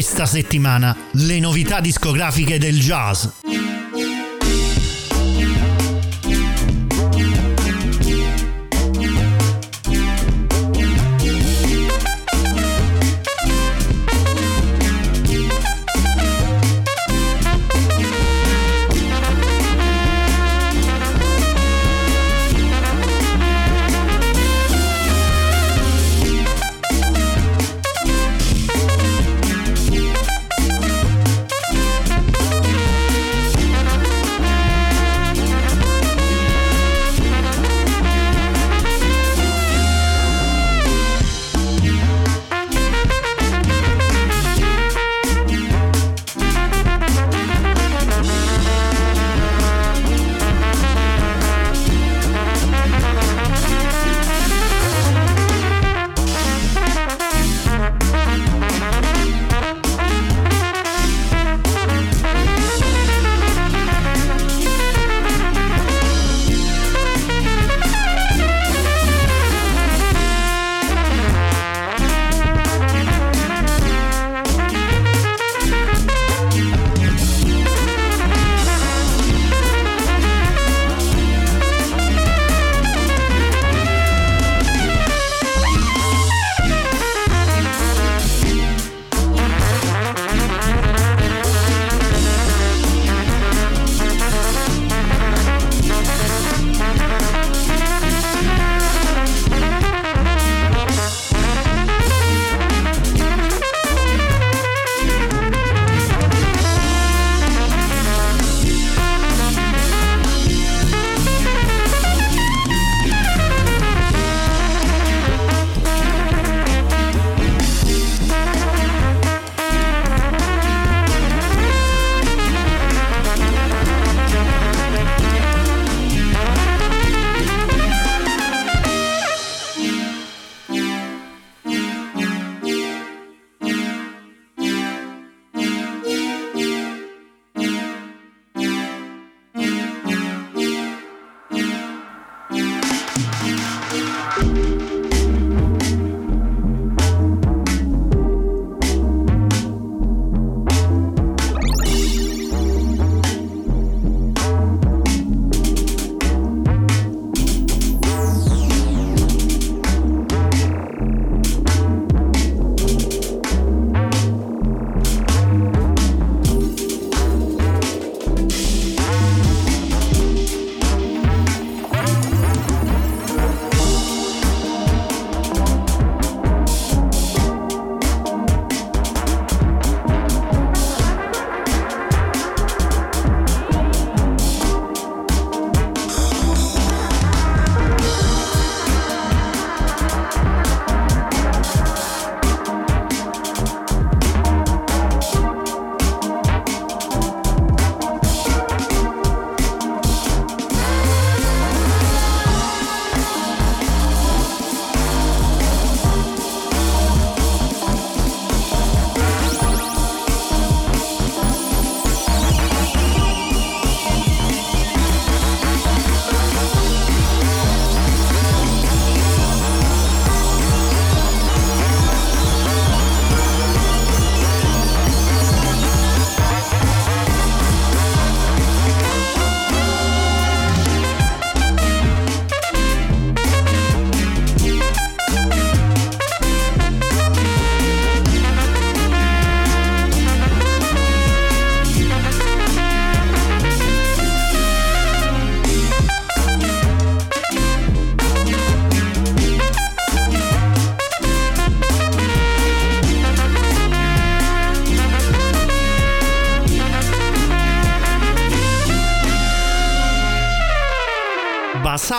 Questa settimana le novità discografiche del jazz.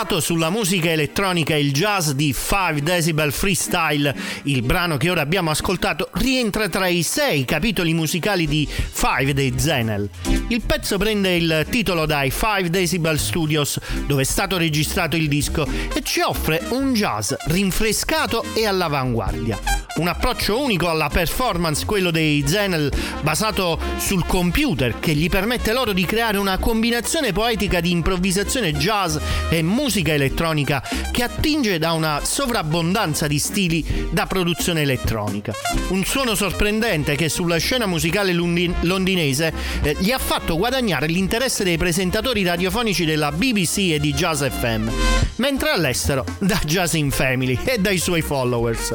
Basato sulla musica elettronica e il jazz di 5 Decibel Freestyle, il brano che ora abbiamo ascoltato rientra tra i sei capitoli musicali di 5 dei Zenel. Il pezzo prende il titolo dai 5 Decibel Studios, dove è stato registrato il disco, e ci offre un jazz rinfrescato e all'avanguardia. Un approccio unico alla performance, quello dei Zenel, basato sul computer, che gli permette loro di creare una combinazione poetica di improvvisazione jazz e musica elettronica che attinge da una sovrabbondanza di stili da produzione elettronica. Un suono sorprendente che sulla scena musicale londinese eh, gli ha fatto guadagnare l'interesse dei presentatori radiofonici della BBC e di Jazz FM, mentre all'estero da Jazz in Family e dai suoi followers.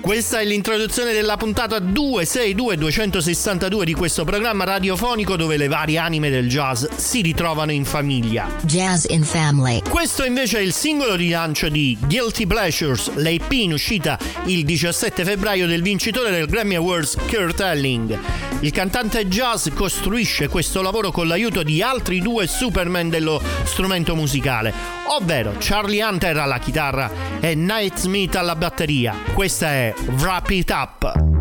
Questa è l'introduzione della puntata 262 262 di questo programma radiofonico dove le varie anime del jazz si ritrovano in famiglia. Jazz in Family. Questo invece è il singolo di lancio di Guilty Pleasures, l'AP in uscita il 17 febbraio del vincitore del Grammy Awards Kurt Elling. Il cantante jazz costruisce questo lavoro con l'aiuto di altri due superman dello strumento musicale, ovvero Charlie Hunter alla chitarra e Night Smith alla batteria. Questa è Wrap It Up.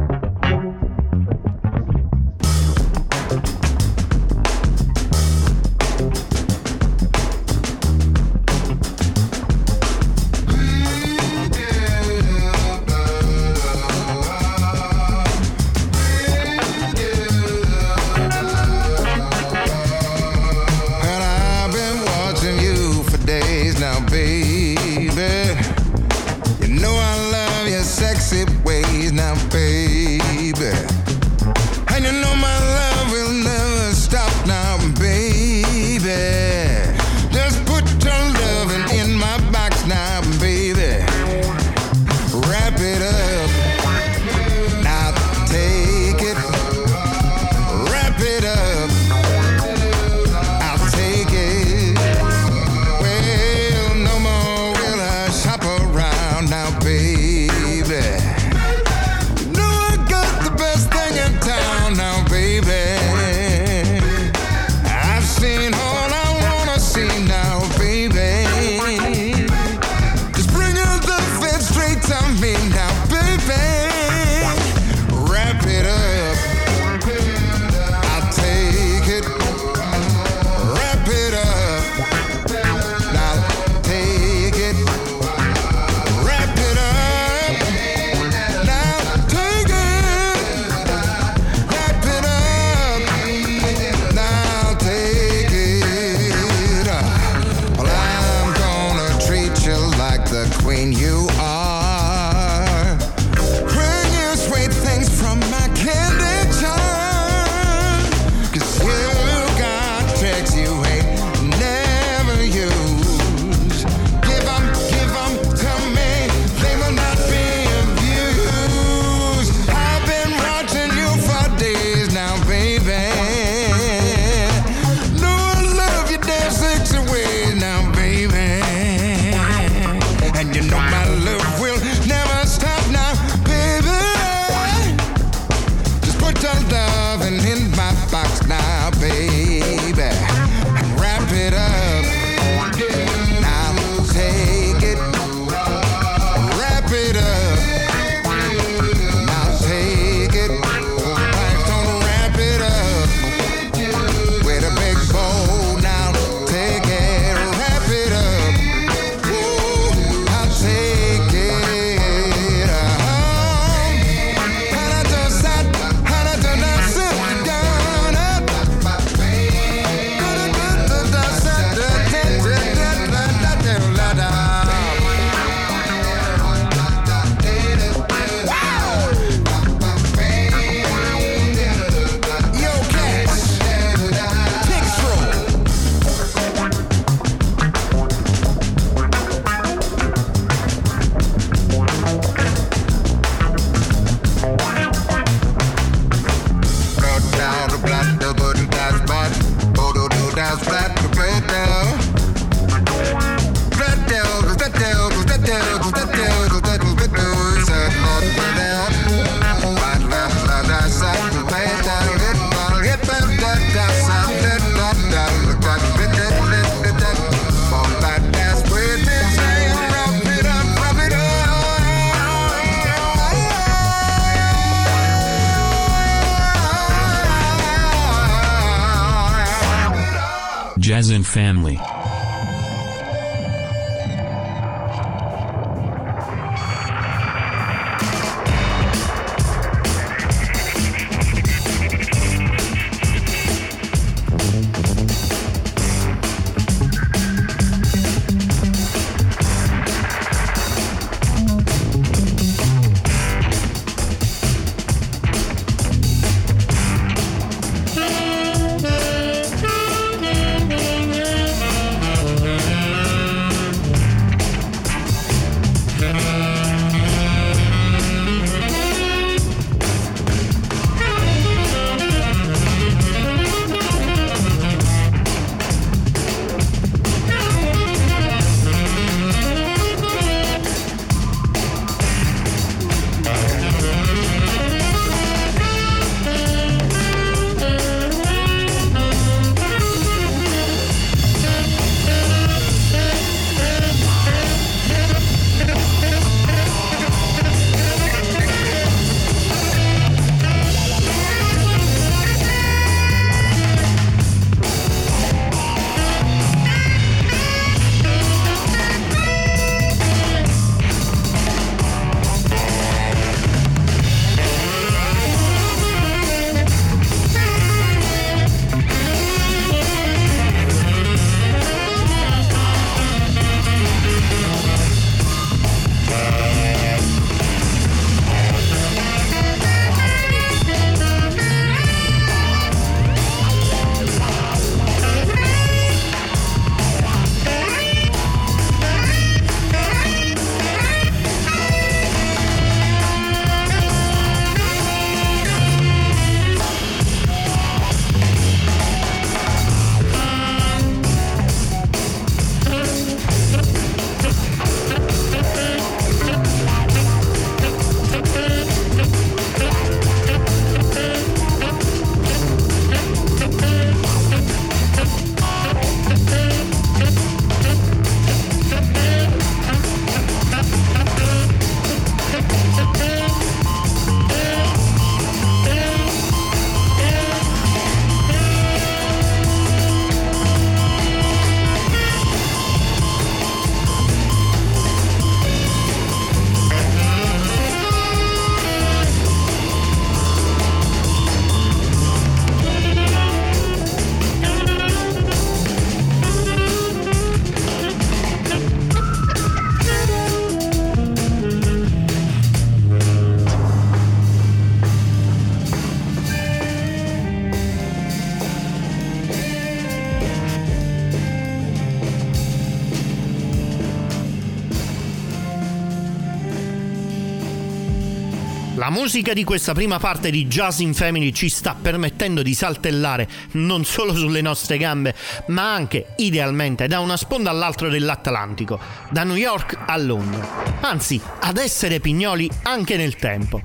Musica di questa prima parte di Jazz in Family ci sta permettendo di saltellare non solo sulle nostre gambe, ma anche, idealmente, da una sponda all'altra dell'Atlantico, da New York a Londra. Anzi, ad essere pignoli anche nel tempo.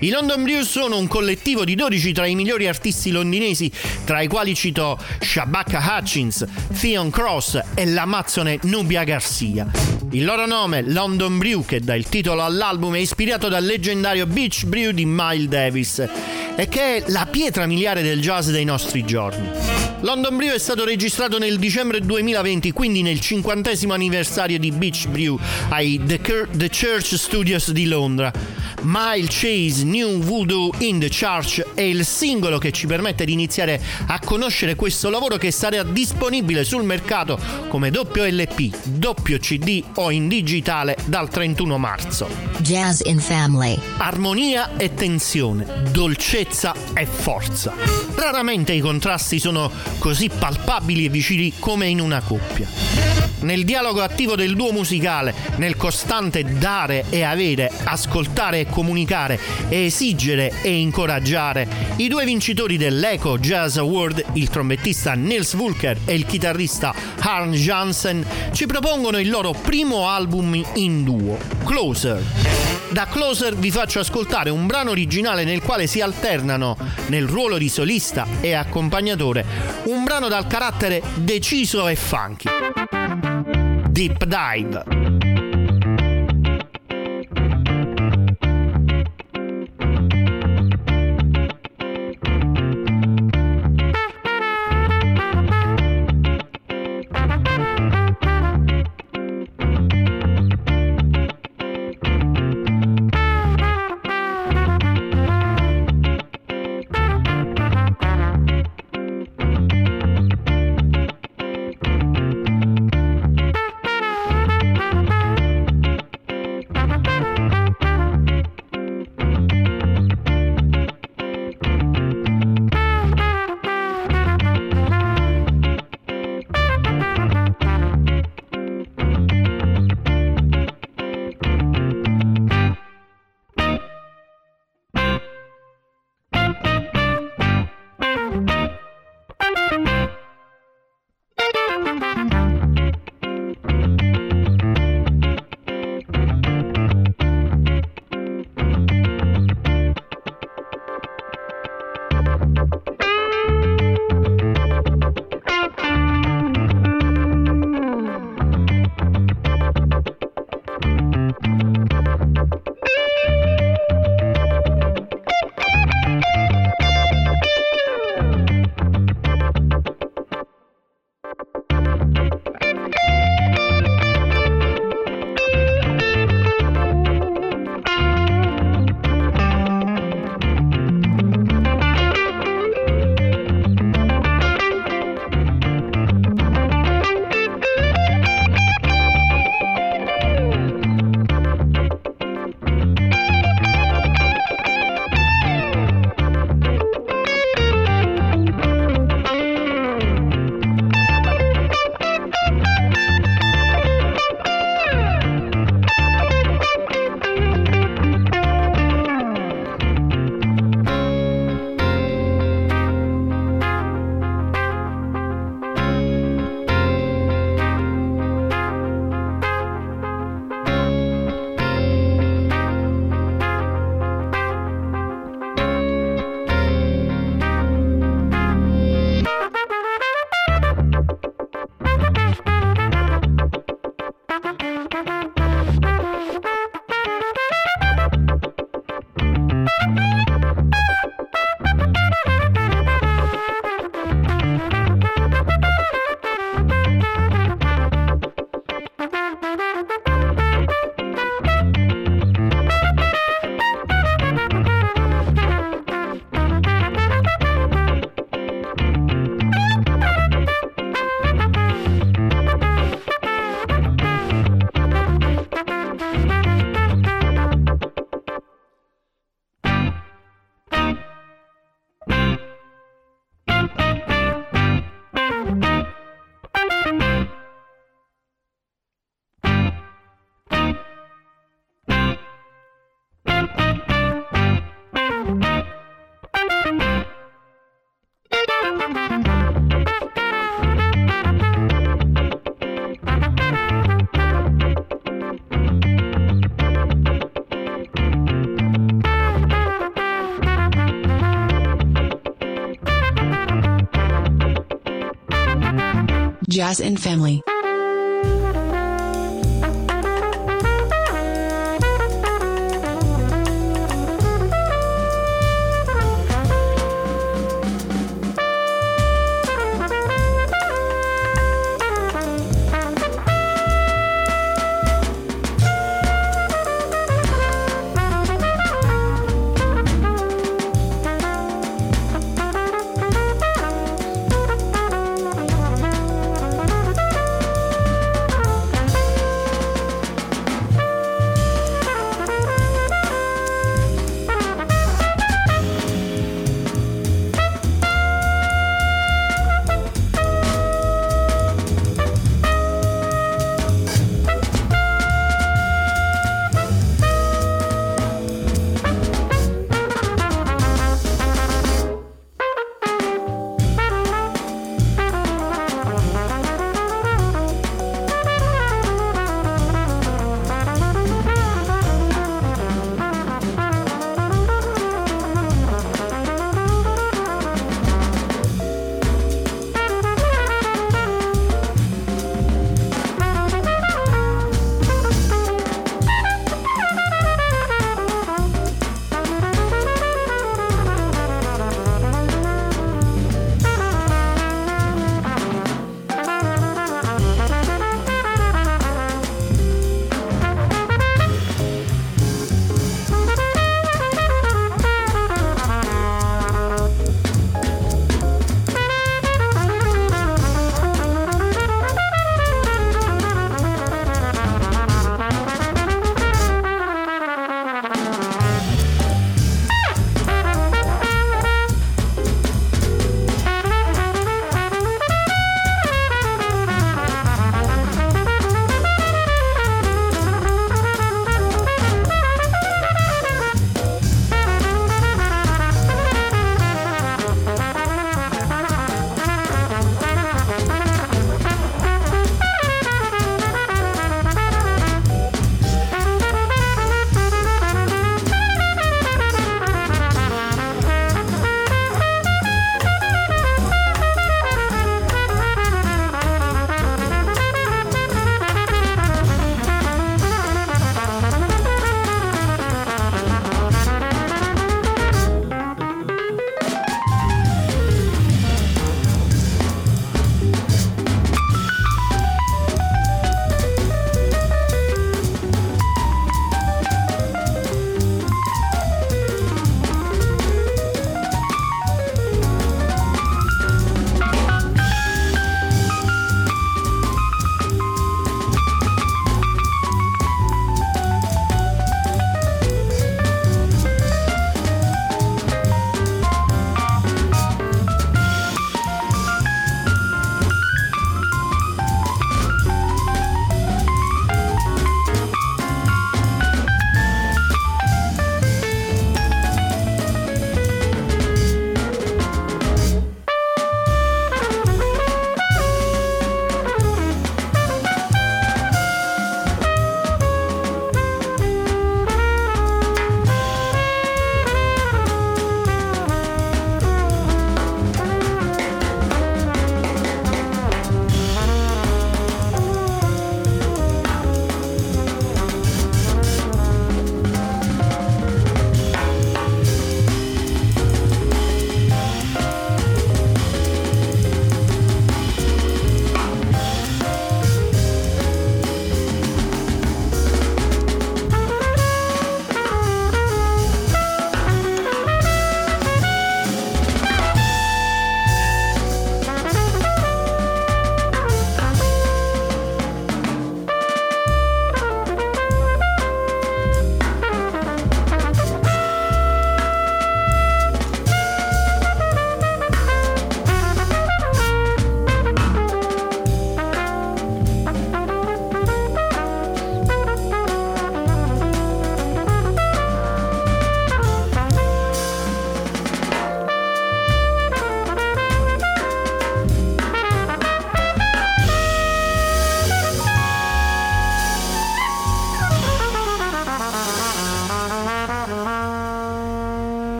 I London Blues sono un collettivo di 12 tra i migliori artisti londinesi, tra i quali cito Shabaka Hutchins, Theon Cross e l'amazzone Nubia Garcia. Il loro nome, London Brew, che dà il titolo all'album, è ispirato dal leggendario Beach Brew di Miles Davis e che è la pietra miliare del jazz dei nostri giorni. London Brew è stato registrato nel dicembre 2020, quindi nel cinquantesimo anniversario di Beach Brew ai The, Cur- the Church Studios di Londra. Mile Chase New Voodoo in the Church è il singolo che ci permette di iniziare a conoscere questo lavoro che sarà disponibile sul mercato come doppio LP, doppio CD o in digitale dal 31 marzo. Jazz in Family. Armonia e tensione, dolcezza e forza. Raramente i contrasti sono così palpabili e vicini come in una coppia. Nel dialogo attivo del duo musicale, nel costante dare e avere, ascoltare e comunicare, esigere e incoraggiare, i due vincitori dell'Eco Jazz Award, il trombettista Nils Vulker e il chitarrista Harn Jansen, ci propongono il loro primo album in duo, Closer. Da Closer vi faccio ascoltare un brano originale nel quale si alternano, nel ruolo di solista e accompagnatore, un brano dal carattere deciso e funky. Deep Dive. Jazz and Family.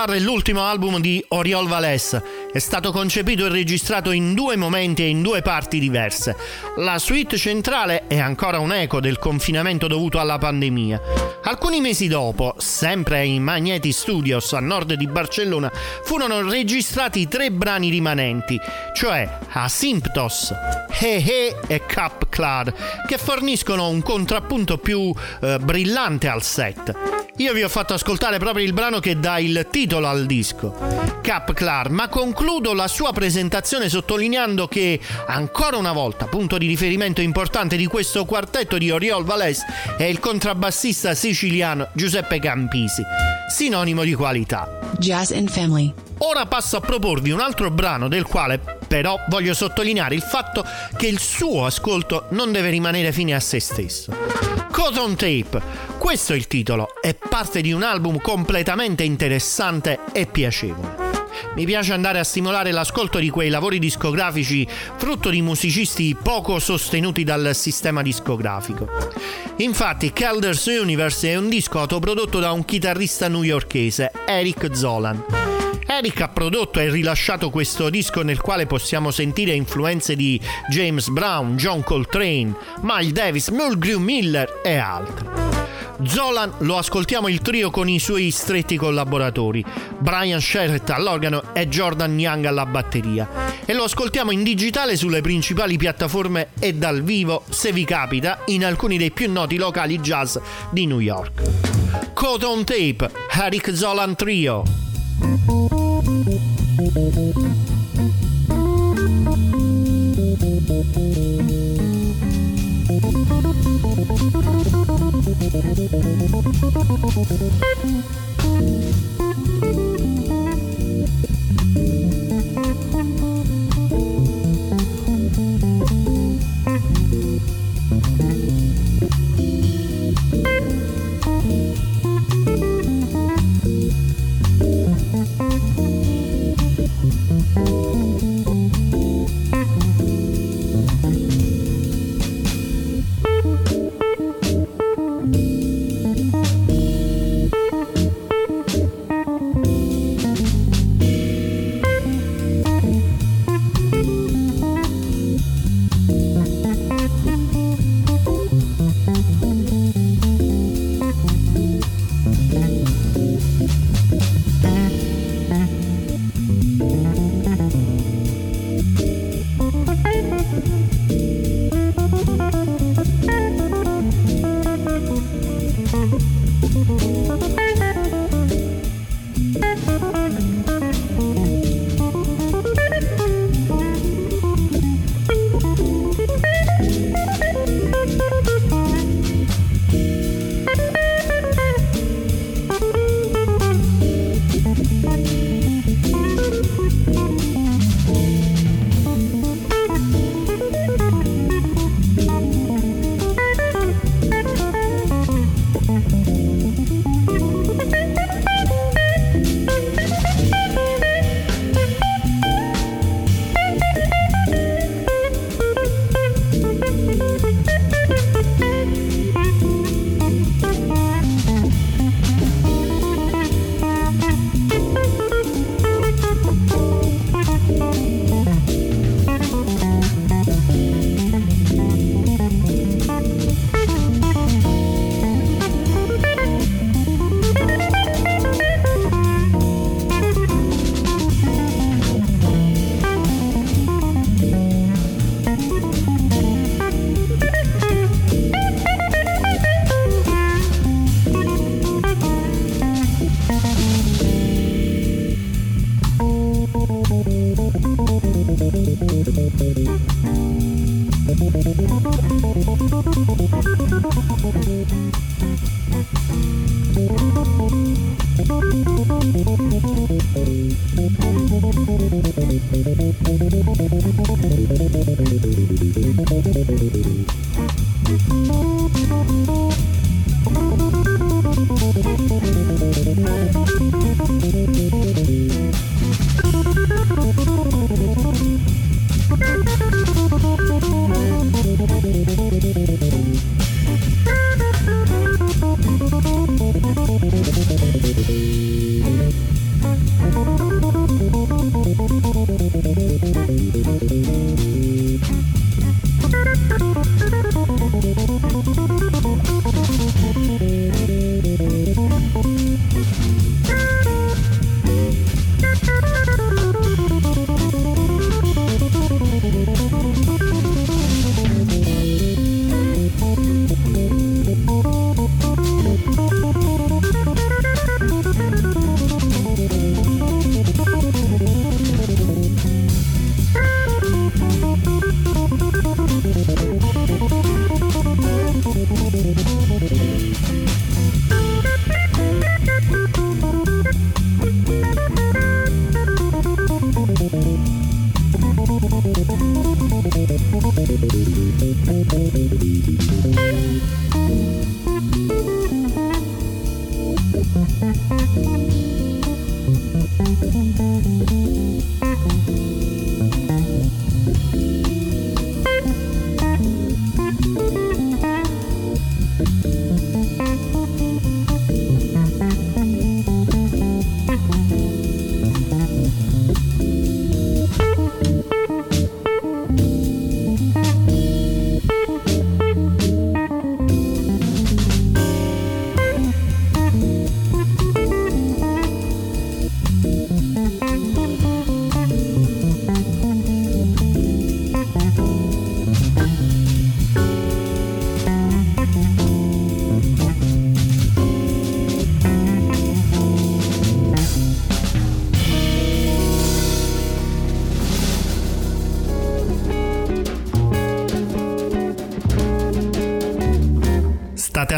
È l'ultimo album di Oriol Valès. È stato concepito e registrato in due momenti e in due parti diverse. La suite centrale è ancora un eco del confinamento dovuto alla pandemia. Alcuni mesi dopo, sempre ai Magneti Studios a nord di Barcellona, furono registrati tre brani rimanenti, cioè Asymptos, He He e Cap Clar, che forniscono un contrappunto più eh, brillante al set. Io vi ho fatto ascoltare proprio il brano che dà il titolo al disco, Cap Clar, ma concludo la sua presentazione sottolineando che, ancora una volta, punto di riferimento importante di questo quartetto di Oriol Valès è il contrabbassista siciliano Giuseppe Campisi, sinonimo di qualità. Jazz and Family. Ora passo a proporvi un altro brano del quale però voglio sottolineare il fatto che il suo ascolto non deve rimanere fine a se stesso. Cotton Tape, questo è il titolo, è parte di un album completamente interessante e piacevole. Mi piace andare a stimolare l'ascolto di quei lavori discografici frutto di musicisti poco sostenuti dal sistema discografico. Infatti, Calder's Universe è un disco autoprodotto da un chitarrista newyorkese, Eric Zolan. Eric ha prodotto e rilasciato questo disco nel quale possiamo sentire influenze di James Brown, John Coltrane, Miles Davis, Mulgrew Miller e altri. Zolan lo ascoltiamo il trio con i suoi stretti collaboratori, Brian Sherritt all'organo e Jordan Young alla batteria. E lo ascoltiamo in digitale sulle principali piattaforme e dal vivo, se vi capita, in alcuni dei più noti locali jazz di New York. Cotton Tape, Eric Zolan Trio.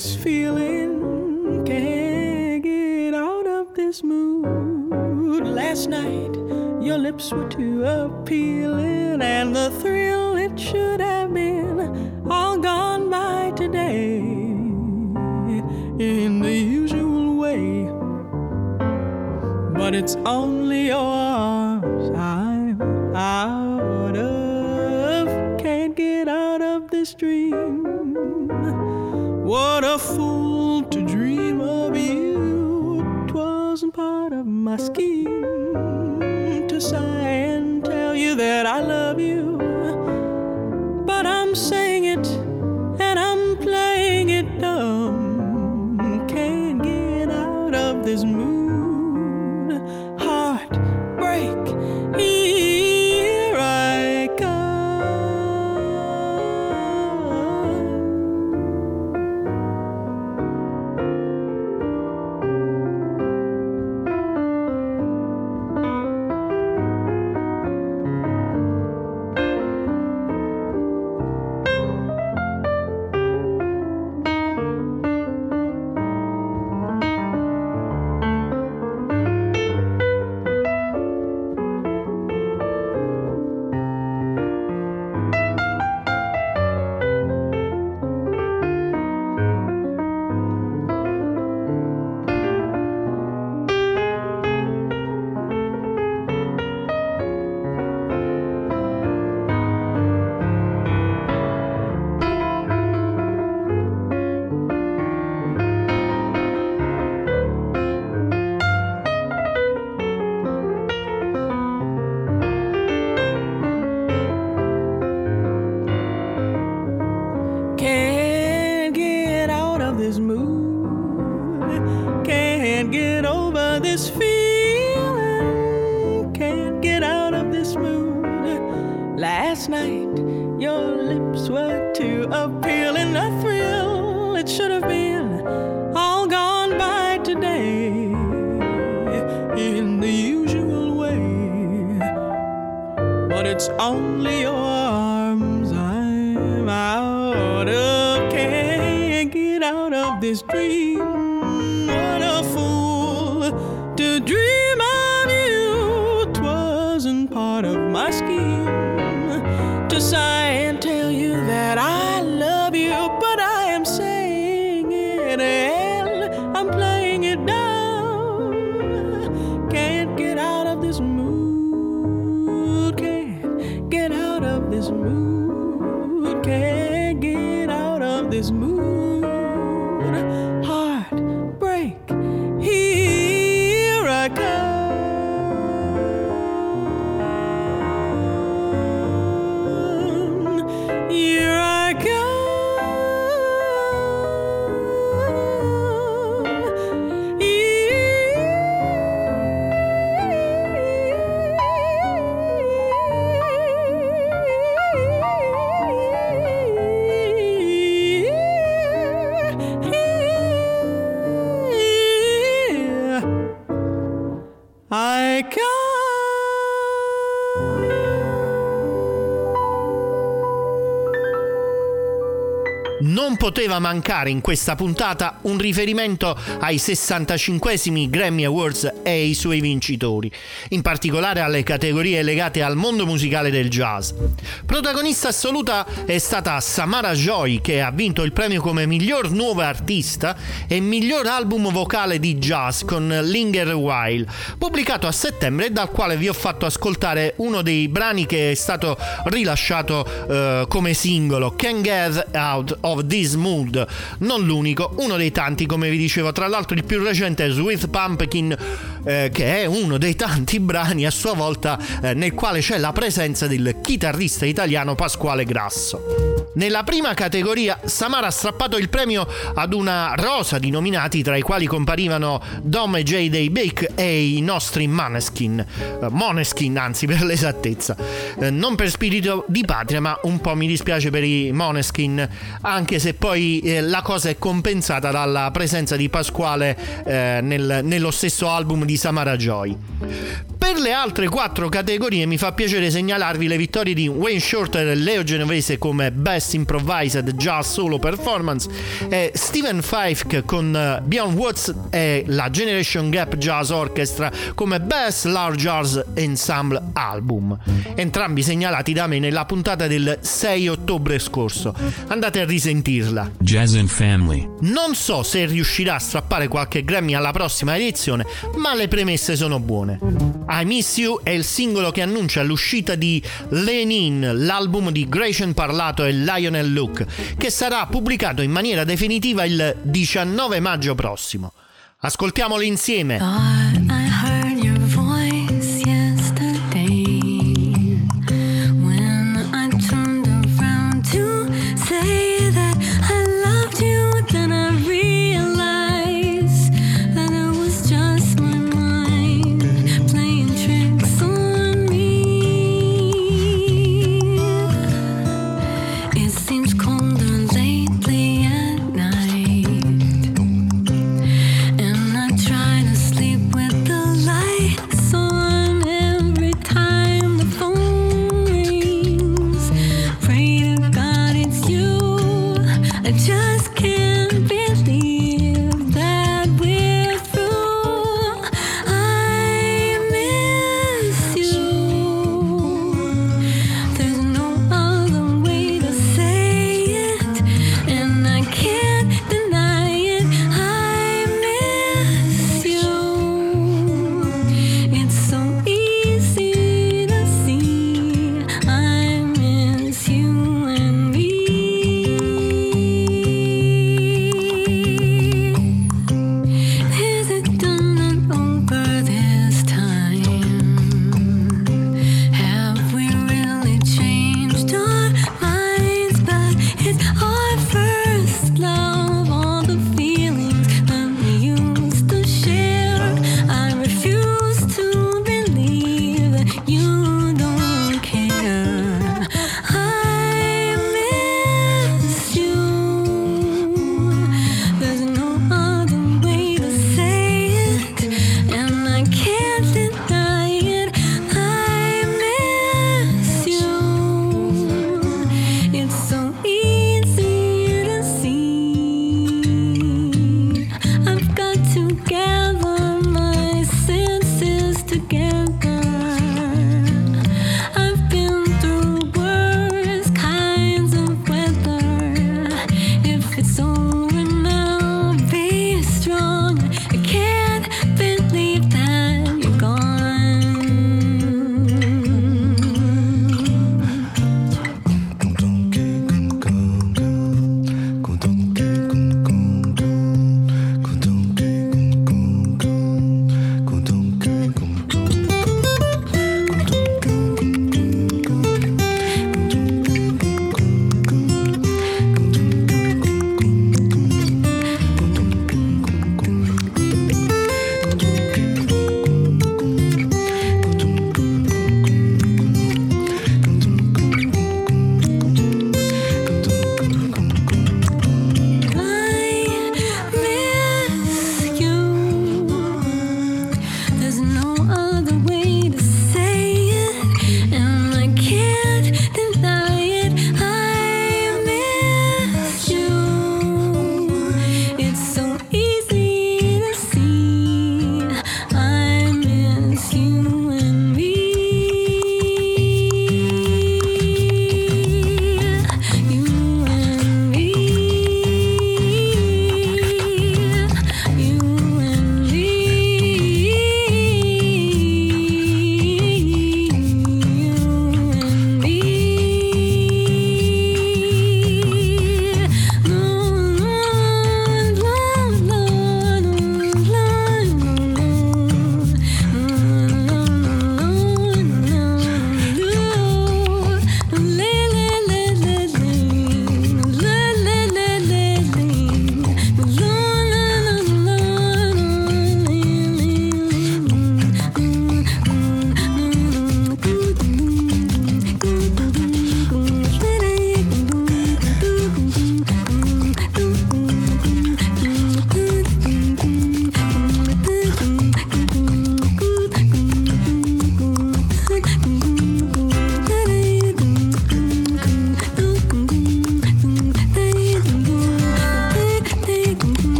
This feeling. Can't get out of this mood. Last night, your lips were too appealing, and the thrill it should have been all gone by today in the usual way. But it's only your arms I'm out What a fool to dream of you. It wasn't part of my scheme to sigh and tell you that I love you. But I'm saying it and I'm playing it dumb. Can't get out of this Can't get over this feeling. Can't get out of this mood. Last night, your lips were too appealing. A thrill, it should have been all gone by today. In the usual way. But it's only your arms I'm out of. Can't get out of this dream. Poteva mancare in questa puntata un riferimento ai 65esimi Grammy Awards e ai suoi vincitori, in particolare alle categorie legate al mondo musicale del jazz. Protagonista assoluta è stata Samara Joy che ha vinto il premio come miglior nuova artista e miglior album vocale di jazz con Linger While, pubblicato a settembre dal quale vi ho fatto ascoltare uno dei brani che è stato rilasciato uh, come singolo Can Get Out of This Mood, non l'unico, uno dei tanti, come vi dicevo, tra l'altro il più recente è Sweet Pumpkin, eh, che è uno dei tanti brani a sua volta eh, nel quale c'è la presenza del chitarrista italiano Pasquale Grasso. Nella prima categoria Samara ha strappato il premio ad una rosa di nominati tra i quali comparivano Dom e J. Day Bake e i nostri Maneskin, eh, Moneskin anzi per l'esattezza, eh, non per spirito di patria ma un po' mi dispiace per i Moneskin, anche se poi eh, la cosa è compensata dalla presenza di Pasquale nel, nello stesso album di Samara Joy. Per le altre quattro categorie mi fa piacere segnalarvi le vittorie di Wayne Shorter e Leo Genovese come Best Improvised Jazz Solo Performance e Steven Fife con eh, Beyond Woods e la Generation Gap Jazz Orchestra come Best Large Jazz Ensemble Album. Entrambi segnalati da me nella puntata del 6 ottobre scorso. Andate a risentirla. Jazz and Family. Non so se riuscirà a strappare qualche Grammy alla prossima edizione, ma le premesse sono buone. I Miss You è il singolo che annuncia l'uscita di Lenin, l'album di Gratian Parlato e Lionel Luke, che sarà pubblicato in maniera definitiva il 19 maggio prossimo. Ascoltiamolo insieme.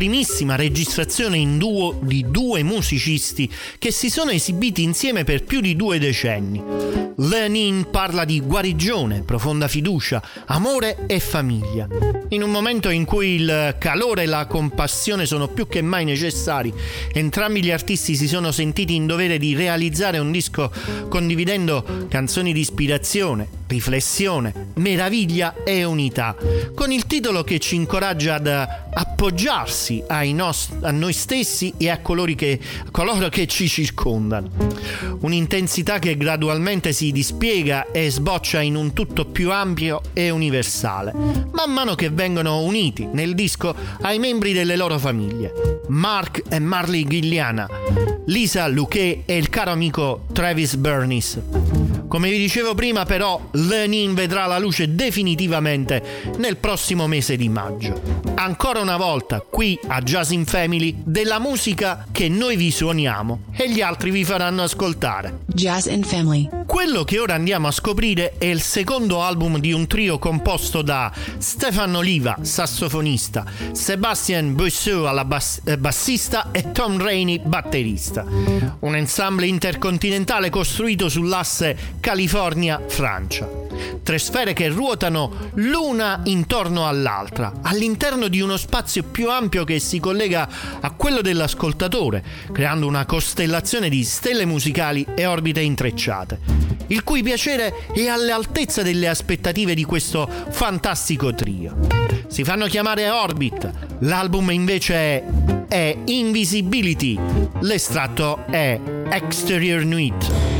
Primissima registrazione in duo di due musicisti che si sono esibiti insieme per più di due decenni. Lenin parla di guarigione, profonda fiducia, amore e famiglia. In un momento in cui il calore e la compassione sono più che mai necessari, entrambi gli artisti si sono sentiti in dovere di realizzare un disco condividendo canzoni di ispirazione, riflessione, meraviglia e unità, con il titolo che ci incoraggia ad appoggiarsi nost- a noi stessi e a che, coloro che ci circondano. Un'intensità che gradualmente si dispiega e sboccia in un tutto più ampio e universale, man mano che vengono uniti nel disco ai membri delle loro famiglie. Mark e Marley Gilliana, Lisa Luque e il caro amico Travis Bernis. Come vi dicevo prima però, Lenin vedrà la luce definitivamente nel prossimo mese di maggio. Ancora una volta, qui a Jazz in Family, della musica che noi vi suoniamo e gli altri vi faranno ascoltare. Jazz in Family. Quello che ora andiamo a scoprire è il secondo album di un trio composto da Stefano Oliva, sassofonista, Sebastian Boisseau alla bass- eh, bassista e Tom Rainey, batterista. Un ensemble intercontinentale costruito sull'asse California-Francia. Tre sfere che ruotano l'una intorno all'altra, all'interno di uno spazio più ampio che si collega a quello dell'ascoltatore, creando una costellazione di stelle musicali e orbite intrecciate, il cui piacere è all'altezza delle aspettative di questo fantastico trio. Si fanno chiamare Orbit, l'album invece è, è Invisibility, l'estratto è Exterior Nuit.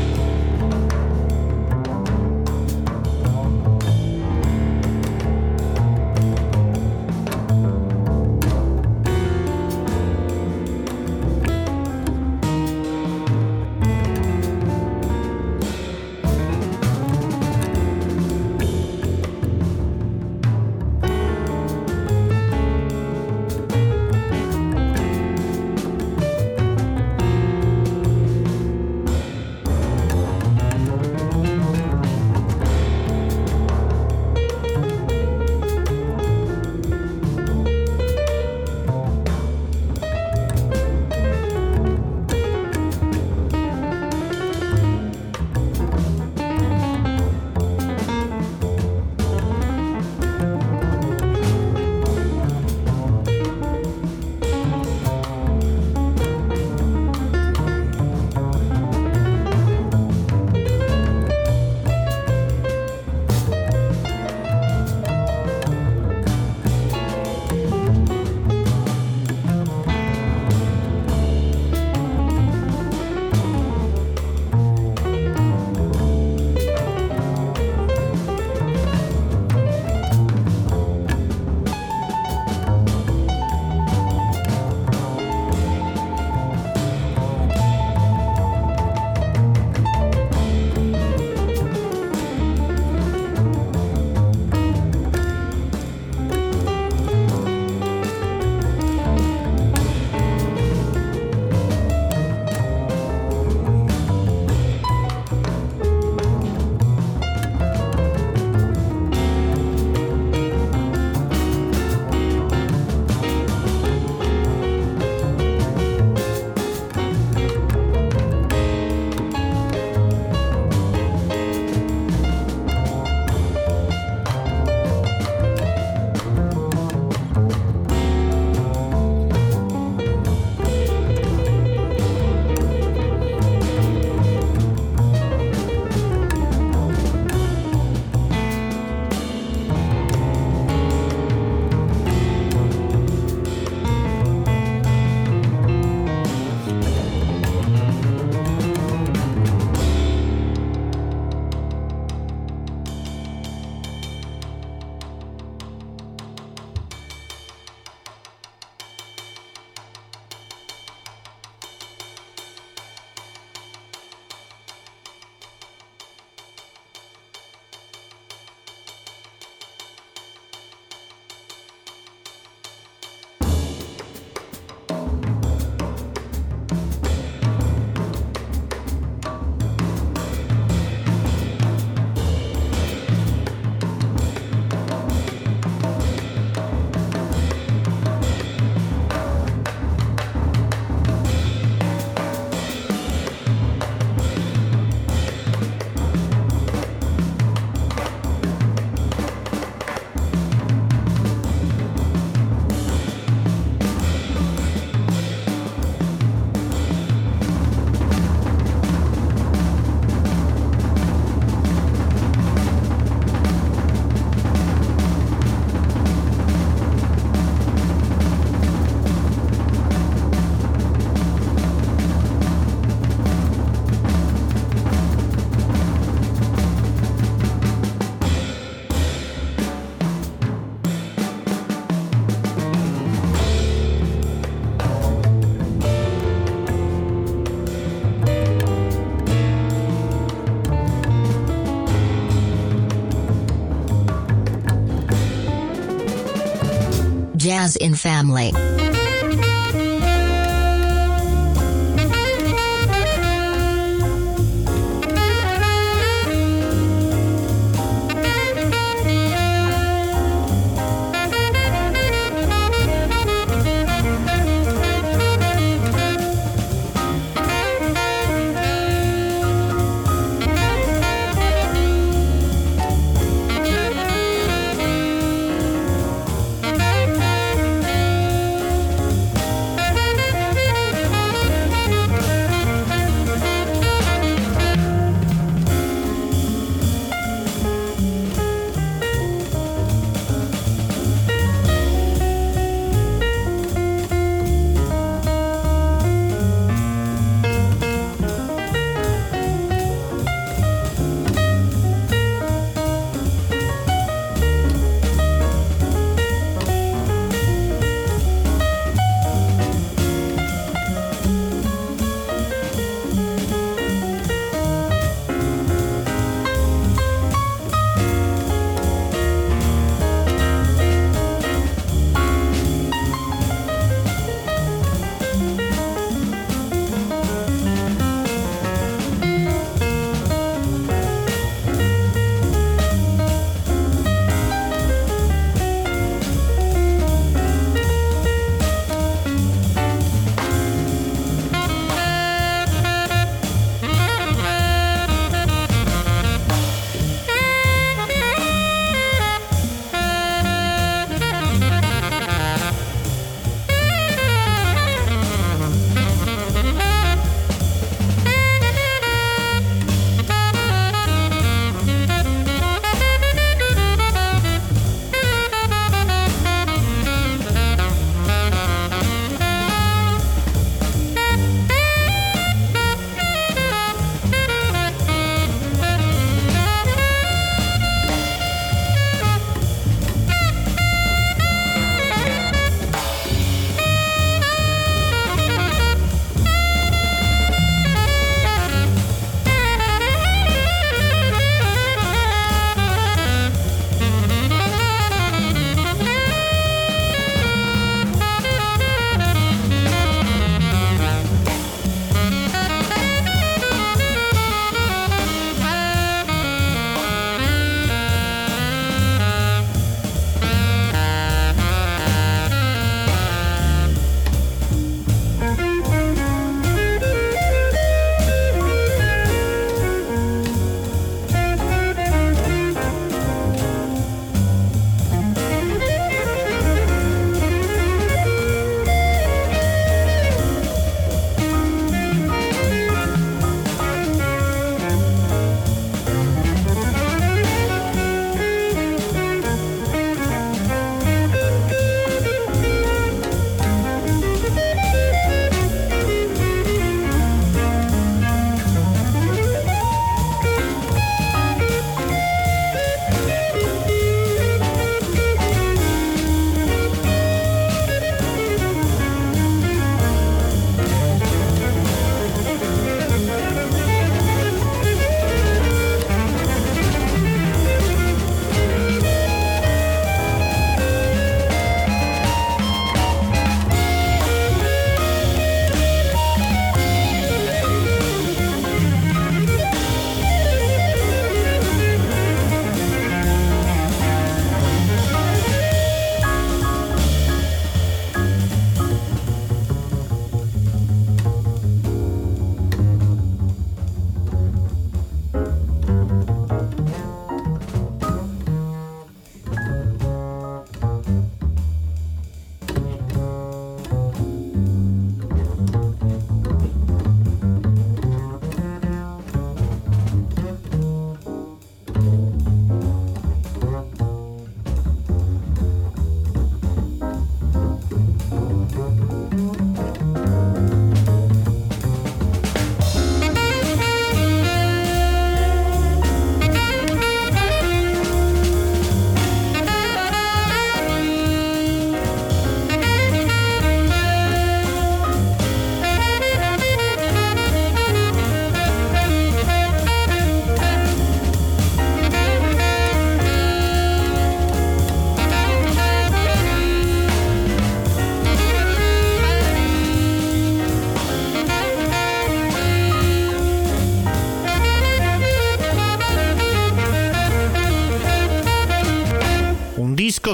Jazz in Family.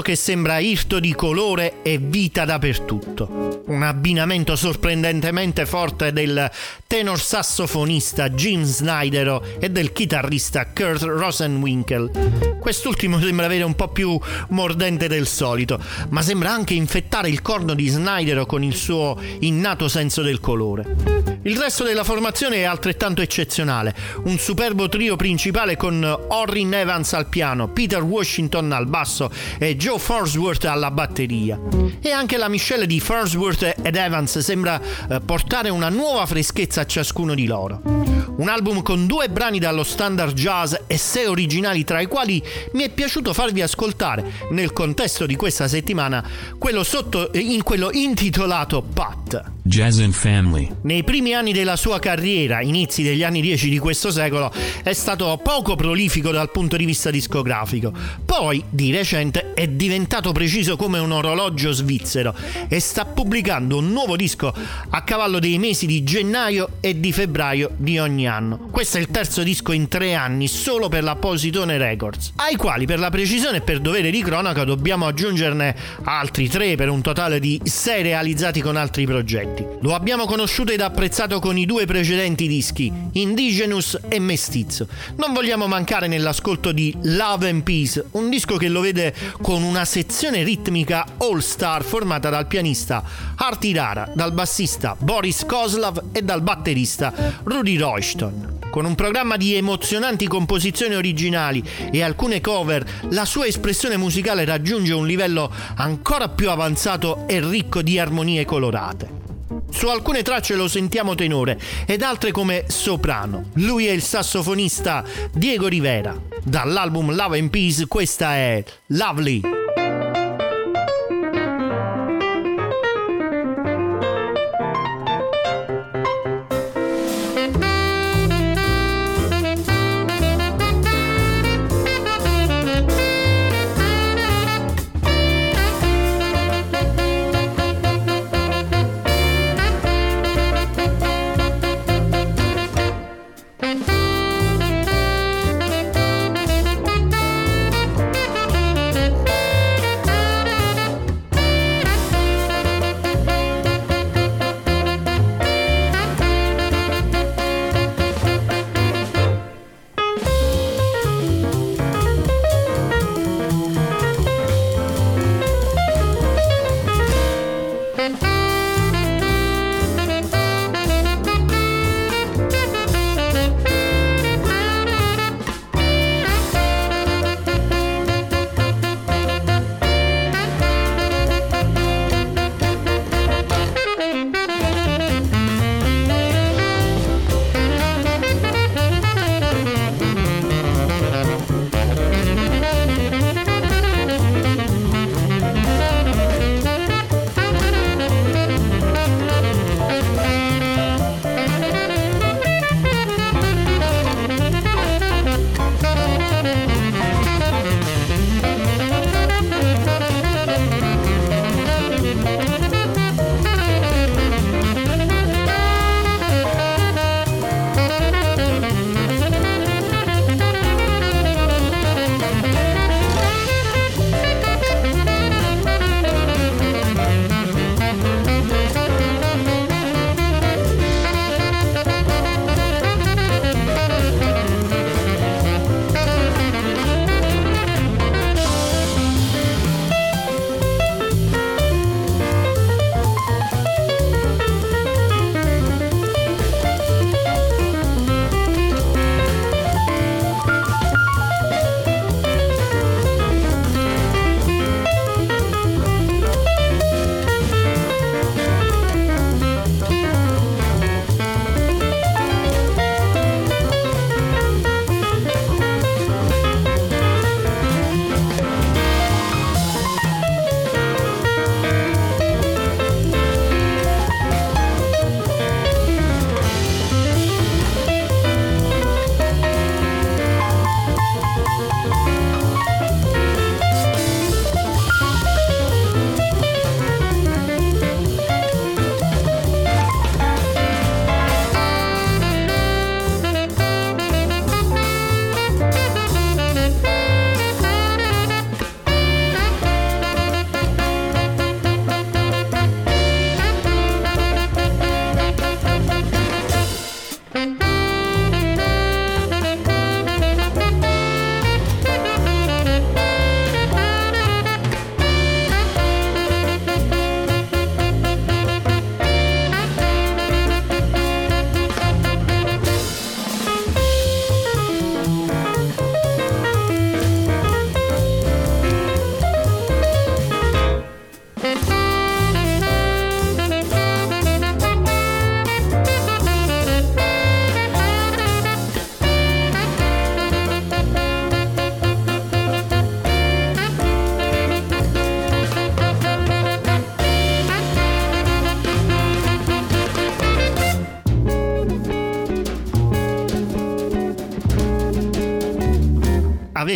Che sembra irto di colore e vita dappertutto. Un abbinamento sorprendentemente forte del tenor sassofonista Jim Snydero e del chitarrista Kurt Rosenwinkel. Quest'ultimo sembra avere un po' più mordente del solito, ma sembra anche infettare il corno di Snydero con il suo innato senso del colore. Il resto della formazione è altrettanto eccezionale, un superbo trio principale con Orrin Evans al piano, Peter Washington al basso e Joe Forsworth alla batteria. E anche la miscela di Forsworth ed Evans sembra eh, portare una nuova freschezza a ciascuno di loro. Un album con due brani dallo standard jazz e sei originali tra i quali mi è piaciuto farvi ascoltare nel contesto di questa settimana quello sotto in quello intitolato Pat. Jazz and Family. Nei primi anni della sua carriera, inizi degli anni 10 di questo secolo, è stato poco prolifico dal punto di vista discografico. Poi, di recente, è diventato preciso come un orologio svizzero e sta pubblicando un nuovo disco a cavallo dei mesi di gennaio e di febbraio di ogni anno. Questo è il terzo disco in tre anni solo per la Positone Records, ai quali per la precisione e per dovere di cronaca dobbiamo aggiungerne altri tre per un totale di sei realizzati con altri progetti. Lo abbiamo conosciuto ed apprezzato con i due precedenti dischi, Indigenous e Mestizzo. Non vogliamo mancare nell'ascolto di Love and Peace, un disco che lo vede con una sezione ritmica all star formata dal pianista Artie Rara, dal bassista Boris Kozlov e dal batterista Rudy Royston. Con un programma di emozionanti composizioni originali e alcune cover, la sua espressione musicale raggiunge un livello ancora più avanzato e ricco di armonie colorate. Su alcune tracce lo sentiamo tenore ed altre come soprano. Lui è il sassofonista Diego Rivera. Dall'album Love and Peace questa è Lovely.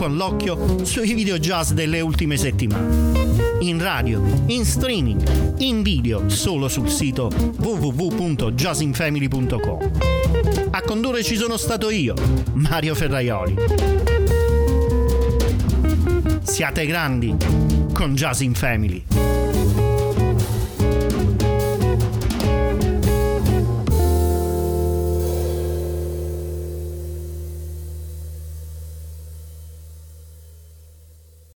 con l'occhio sui video jazz delle ultime settimane. In radio, in streaming, in video, solo sul sito www.jazzinfamily.com. A condurre ci sono stato io, Mario Ferraioli. Siate grandi con Jazz in Family.